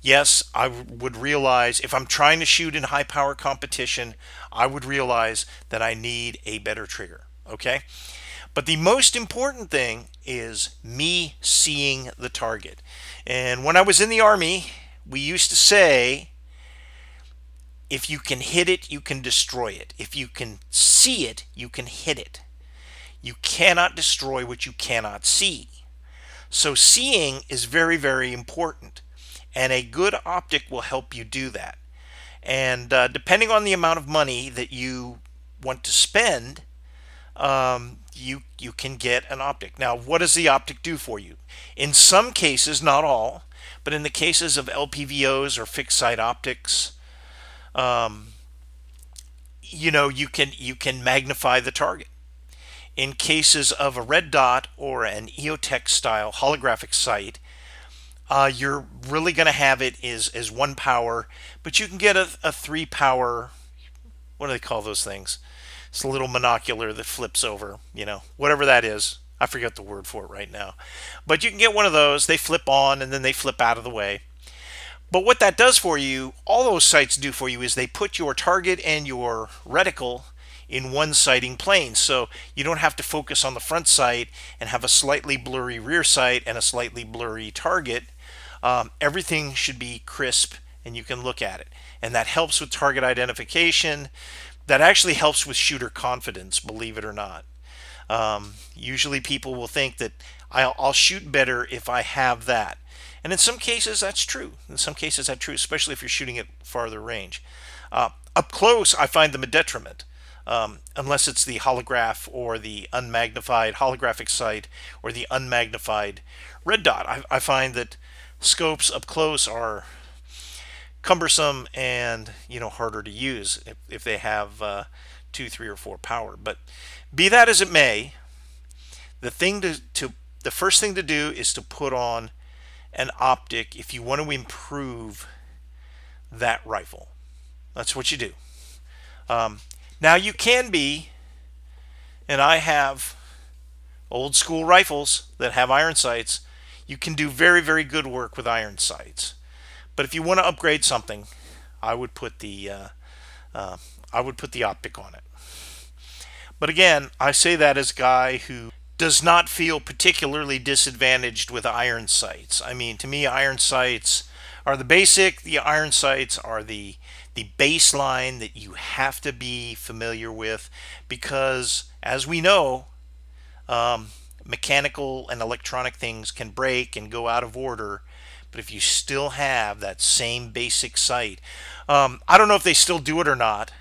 yes, I would realize if I'm trying to shoot in high power competition, I would realize that I need a better trigger. Okay? But the most important thing is me seeing the target. And when I was in the Army, we used to say, if you can hit it, you can destroy it. If you can see it, you can hit it. You cannot destroy what you cannot see. So seeing is very, very important. And a good optic will help you do that. And uh, depending on the amount of money that you want to spend, um, you you can get an optic. Now, what does the optic do for you? In some cases, not all, but in the cases of LPVOs or fixed site optics, um, you know you can you can magnify the target in cases of a red dot or an EOTech style holographic sight, uh, you're really going to have it is as one power, but you can get a, a three power. What do they call those things? It's a little monocular that flips over, you know, whatever that is. I forget the word for it right now. But you can get one of those. They flip on and then they flip out of the way. But what that does for you, all those sights do for you, is they put your target and your reticle in one sighting plane. So you don't have to focus on the front sight and have a slightly blurry rear sight and a slightly blurry target. Um, everything should be crisp and you can look at it. And that helps with target identification. That actually helps with shooter confidence, believe it or not. Um, usually people will think that I'll, I'll shoot better if I have that. And in some cases, that's true. In some cases, that's true, especially if you're shooting at farther range. Uh, up close, I find them a detriment um, unless it's the holograph or the unmagnified holographic sight or the unmagnified red dot. I, I find that scopes up close are cumbersome and you know harder to use if, if they have uh, two, three, or four power. But be that as it may, the thing to, to the first thing to do is to put on an optic if you want to improve that rifle. That's what you do. Um, now you can be, and I have old school rifles that have iron sights. You can do very, very good work with iron sights. But if you want to upgrade something, I would put the uh, uh, I would put the optic on it. But again, I say that as a guy who does not feel particularly disadvantaged with iron sights. I mean, to me, iron sights are the basic. The iron sights are the the baseline that you have to be familiar with because, as we know, um, mechanical and electronic things can break and go out of order. But if you still have that same basic sight, um, I don't know if they still do it or not,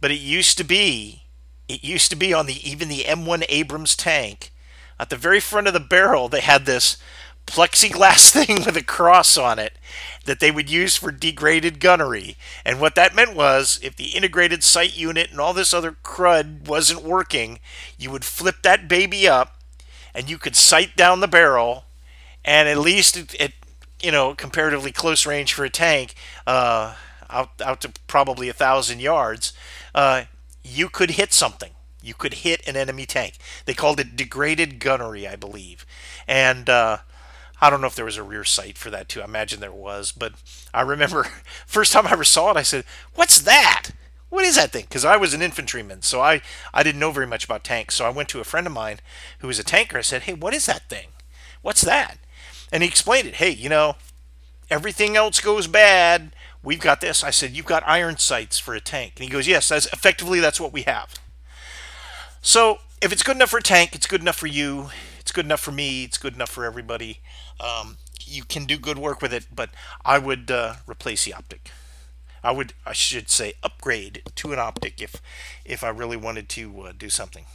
but it used to be, it used to be on the even the M1 Abrams tank, at the very front of the barrel, they had this plexiglass thing with a cross on it that they would use for degraded gunnery. And what that meant was if the integrated sight unit and all this other crud wasn't working, you would flip that baby up and you could sight down the barrel and at least at, you know comparatively close range for a tank uh, out out to probably a thousand yards uh, you could hit something. You could hit an enemy tank. They called it degraded gunnery i believe. And uh, I don't know if there was a rear sight for that too. I imagine there was, but I remember first time I ever saw it, I said, "What's that? What is that thing?" Because I was an infantryman, so I I didn't know very much about tanks. So I went to a friend of mine who was a tanker. I said, "Hey, what is that thing? What's that?" And he explained it. Hey, you know, everything else goes bad. We've got this. I said, "You've got iron sights for a tank," and he goes, "Yes, that's effectively that's what we have." So if it's good enough for a tank, it's good enough for you. It's good enough for me. It's good enough for everybody. Um, you can do good work with it, but I would uh, replace the optic. I would, I should say, upgrade to an optic if, if I really wanted to uh, do something.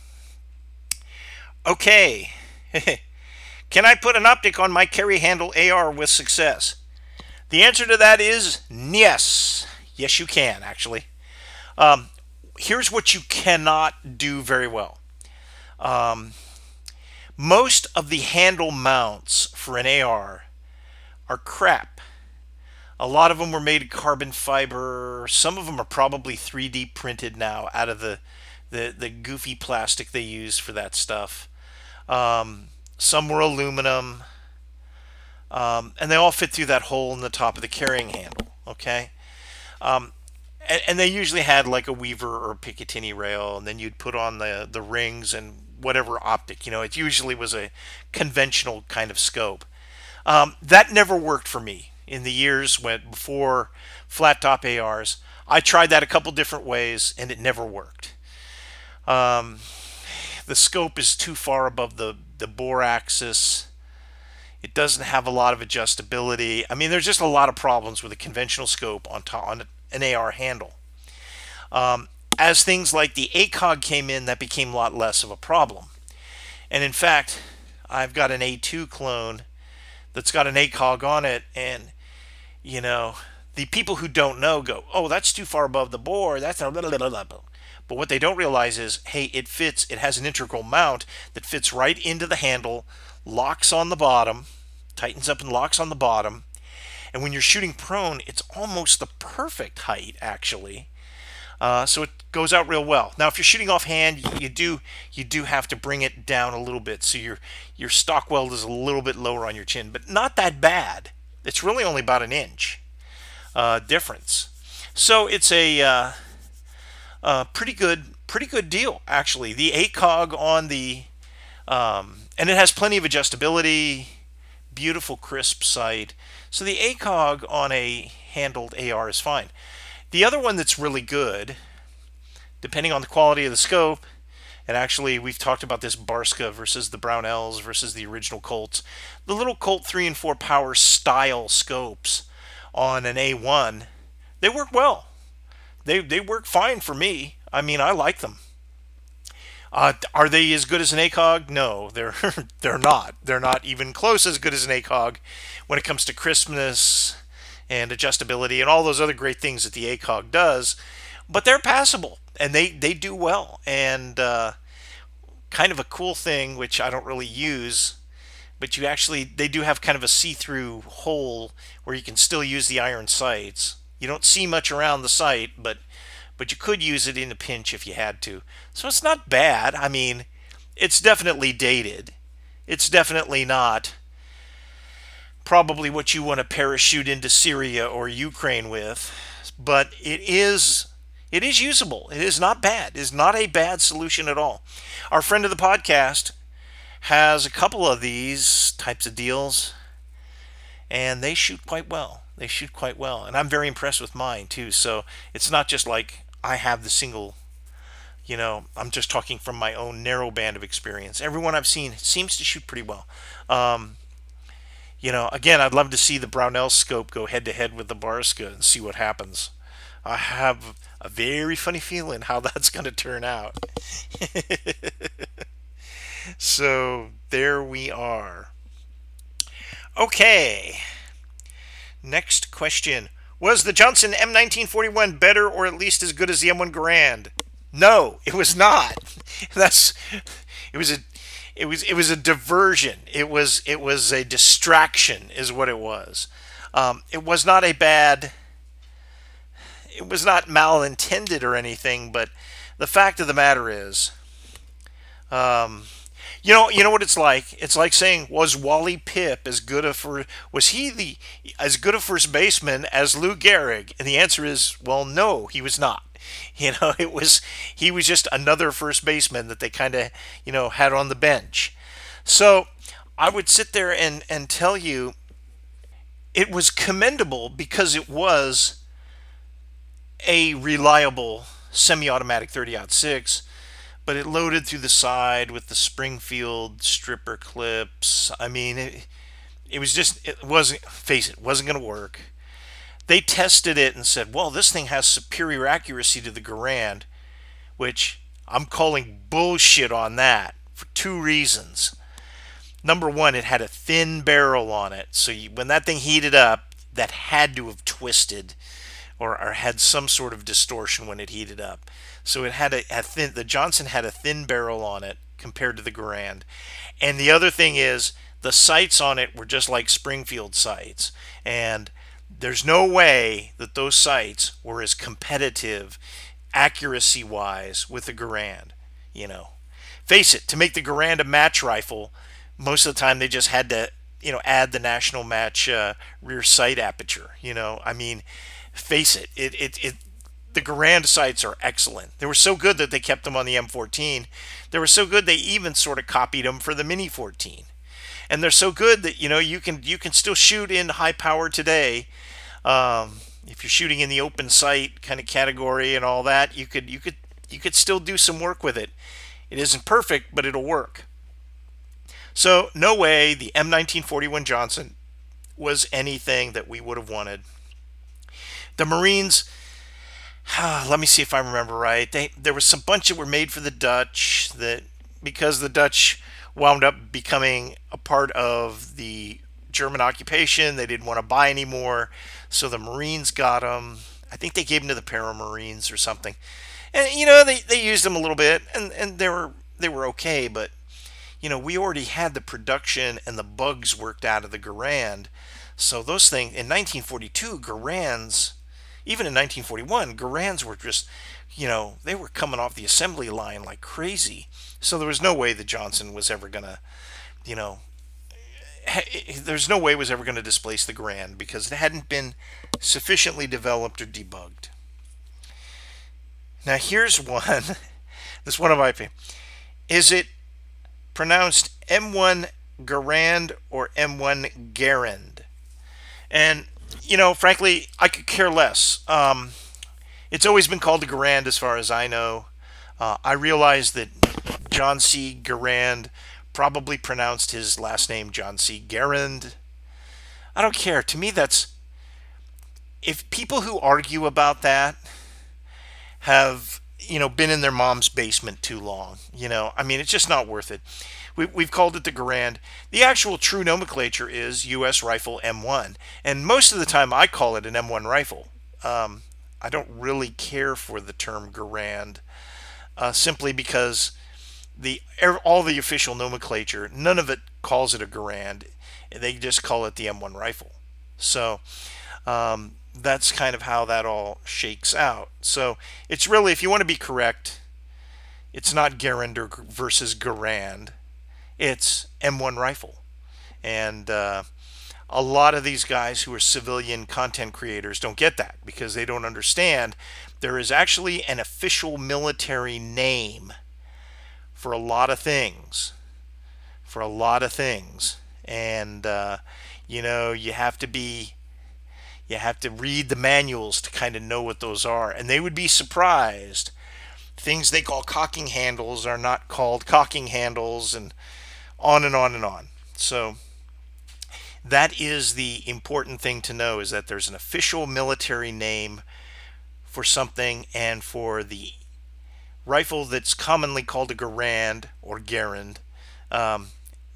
Okay, can I put an optic on my carry handle AR with success? The answer to that is yes. Yes, you can actually. Um, here's what you cannot do very well. Um, most of the handle mounts for an AR are crap. A lot of them were made of carbon fiber. Some of them are probably 3D printed now out of the the, the goofy plastic they use for that stuff. Um, some were aluminum. Um, and they all fit through that hole in the top of the carrying handle. Okay. Um, and, and, they usually had like a Weaver or a Picatinny rail, and then you'd put on the the rings and whatever optic. You know, it usually was a conventional kind of scope. Um, that never worked for me in the years when before flat top ARs. I tried that a couple different ways and it never worked. Um, the scope is too far above the, the bore axis. It doesn't have a lot of adjustability. I mean, there's just a lot of problems with a conventional scope on, top, on an AR handle. Um, as things like the ACOG came in, that became a lot less of a problem. And in fact, I've got an A2 clone that's got an ACOG on it, and you know, the people who don't know go, "Oh, that's too far above the bore. That's a blah, blah, blah. But what they don't realize is, hey, it fits. It has an integral mount that fits right into the handle, locks on the bottom, tightens up and locks on the bottom. And when you're shooting prone, it's almost the perfect height, actually. Uh, so it goes out real well. Now, if you're shooting offhand, you do you do have to bring it down a little bit, so your your stock weld is a little bit lower on your chin, but not that bad. It's really only about an inch uh, difference. So it's a uh, uh, pretty good pretty good deal actually. The ACOG on the um, and it has plenty of adjustability, beautiful crisp sight. So the ACOG on a handled AR is fine. The other one that's really good, depending on the quality of the scope, and actually we've talked about this Barska versus the Brownells versus the original Colts, the little Colt 3 and 4 power style scopes on an A1, they work well. They, they work fine for me. I mean, I like them. Uh, are they as good as an ACOG? No, they're they're not. They're not even close as good as an ACOG when it comes to crispness and adjustability and all those other great things that the ACOG does. But they're passable and they, they do well. And uh, kind of a cool thing, which I don't really use, but you actually, they do have kind of a see through hole where you can still use the iron sights. You don't see much around the sight, but but you could use it in a pinch if you had to. So it's not bad. I mean, it's definitely dated. It's definitely not probably what you want to parachute into Syria or Ukraine with, but it is it is usable. It is not bad. It is not a bad solution at all. Our friend of the podcast has a couple of these types of deals and they shoot quite well. They shoot quite well. And I'm very impressed with mine too. So it's not just like I have the single, you know, I'm just talking from my own narrow band of experience. Everyone I've seen seems to shoot pretty well. Um, you know, again, I'd love to see the Brownell scope go head to head with the Barska and see what happens. I have a very funny feeling how that's going to turn out. so there we are. Okay. Next question. Was the Johnson M1941 better or at least as good as the M1 Garand? No, it was not. That's it was a it was it was a diversion. It was it was a distraction is what it was. Um, it was not a bad it was not malintended or anything, but the fact of the matter is um, you know, you know what it's like. It's like saying, was Wally Pipp as good a for was he the as good a first baseman as Lou Gehrig? And the answer is, well, no, he was not. You know, it was he was just another first baseman that they kind of you know had on the bench. So I would sit there and and tell you, it was commendable because it was a reliable semi-automatic 30-06 but it loaded through the side with the Springfield stripper clips. I mean, it, it was just, it wasn't, face it, wasn't going to work. They tested it and said, well, this thing has superior accuracy to the Garand, which I'm calling bullshit on that for two reasons. Number one, it had a thin barrel on it. So you, when that thing heated up, that had to have twisted or, or had some sort of distortion when it heated up. So it had a, a thin. The Johnson had a thin barrel on it compared to the Garand. And the other thing is the sights on it were just like Springfield sights, and there's no way that those sights were as competitive accuracy wise with the Garand. You know, face it, to make the Garand a match rifle, most of the time they just had to you know add the national match uh, rear sight aperture. You know, I mean, face it, it it, it the Garand sights are excellent. They were so good that they kept them on the M14. They were so good they even sort of copied them for the Mini 14. And they're so good that you know you can you can still shoot in high power today. Um, if you're shooting in the open sight kind of category and all that, you could you could you could still do some work with it. It isn't perfect, but it'll work. So no way the M1941 Johnson was anything that we would have wanted. The Marines let me see if I remember right. They, there was some bunch that were made for the Dutch that because the Dutch wound up becoming a part of the German occupation, they didn't want to buy anymore, so the Marines got them. I think they gave them to the Paramarines or something, and you know they, they used them a little bit, and, and they were they were okay, but you know we already had the production and the bugs worked out of the Garand, so those things in 1942 Garands even in 1941, Garands were just, you know, they were coming off the assembly line like crazy. So there was no way that Johnson was ever to, you know, there's no way it was ever going to displace the Garand because it hadn't been sufficiently developed or debugged. Now here's one. this one of my favorite. Is it pronounced M1 Garand or M1 Garand? And you know, frankly, I could care less. Um, it's always been called the Garand, as far as I know. Uh, I realize that John C. Garand probably pronounced his last name John C. Garand. I don't care. To me, that's if people who argue about that have you know been in their mom's basement too long. You know, I mean, it's just not worth it. We, we've called it the Garand. The actual true nomenclature is U.S. Rifle M1, and most of the time I call it an M1 rifle. Um, I don't really care for the term Garand, uh, simply because the all the official nomenclature, none of it calls it a Garand. They just call it the M1 rifle. So um, that's kind of how that all shakes out. So it's really, if you want to be correct, it's not Garand or versus Garand it's M1 rifle. And uh, a lot of these guys who are civilian content creators don't get that because they don't understand there is actually an official military name for a lot of things. For a lot of things. And, uh, you know, you have to be, you have to read the manuals to kind of know what those are. And they would be surprised. Things they call cocking handles are not called cocking handles, and on and on and on. So, that is the important thing to know is that there's an official military name for something and for the rifle that's commonly called a Garand or Garand um,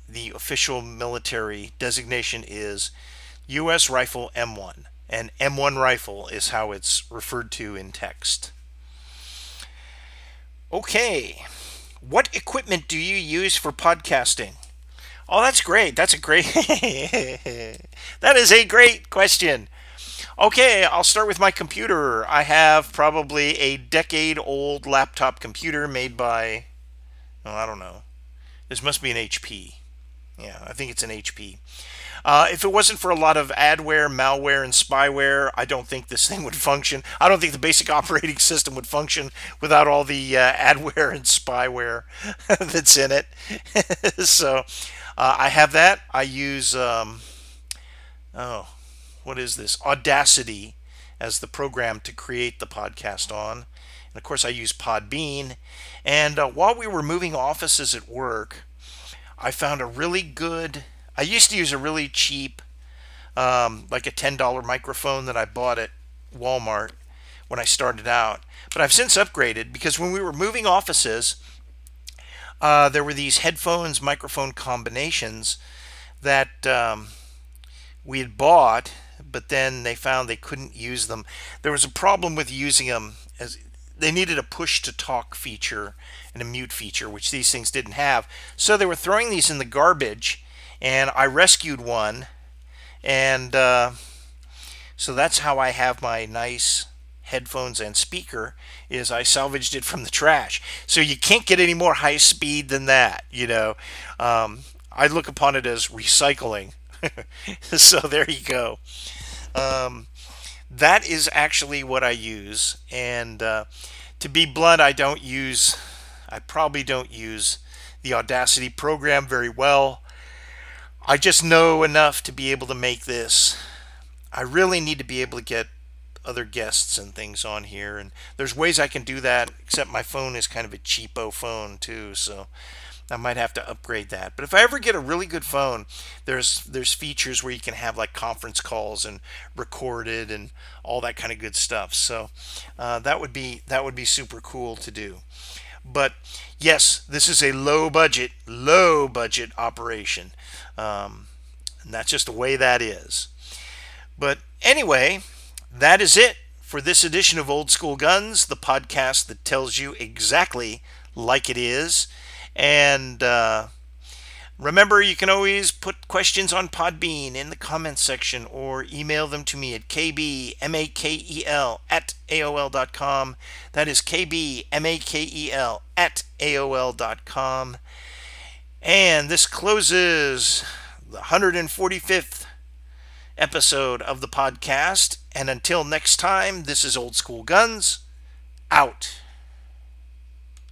the official military designation is U.S. Rifle M1 and M1 rifle is how it's referred to in text. Okay, what equipment do you use for podcasting? Oh, that's great. That's a great. that is a great question. Okay, I'll start with my computer. I have probably a decade old laptop computer made by, well, I don't know. This must be an HP. Yeah, I think it's an HP. Uh, if it wasn't for a lot of adware, malware, and spyware, I don't think this thing would function. I don't think the basic operating system would function without all the uh, adware and spyware that's in it. so uh, I have that. I use, um, oh, what is this? Audacity as the program to create the podcast on. And of course, I use Podbean. And uh, while we were moving offices at work, I found a really good. I used to use a really cheap, um, like a $10 microphone that I bought at Walmart when I started out. But I've since upgraded because when we were moving offices, uh, there were these headphones microphone combinations that um, we had bought, but then they found they couldn't use them. There was a problem with using them as they needed a push to talk feature and a mute feature, which these things didn't have. So they were throwing these in the garbage, and I rescued one, and uh, so that's how I have my nice headphones and speaker is I salvaged it from the trash. So you can't get any more high speed than that, you know. Um, I look upon it as recycling. so there you go. Um, that is actually what I use. And uh, to be blunt, I don't use, I probably don't use the Audacity program very well. I just know enough to be able to make this. I really need to be able to get other guests and things on here and there's ways I can do that except my phone is kind of a cheapo phone too so I might have to upgrade that. But if I ever get a really good phone, there's there's features where you can have like conference calls and recorded and all that kind of good stuff. So uh, that would be that would be super cool to do. But yes, this is a low budget, low budget operation, um, and that's just the way that is. But anyway, that is it for this edition of Old School Guns, the podcast that tells you exactly like it is. And uh, remember, you can always put questions on Podbean in the comments section or email them to me at kbmakel at aol.com. That is kbmakel at aol.com. And this closes the 145th episode of the podcast. And until next time, this is Old School Guns out.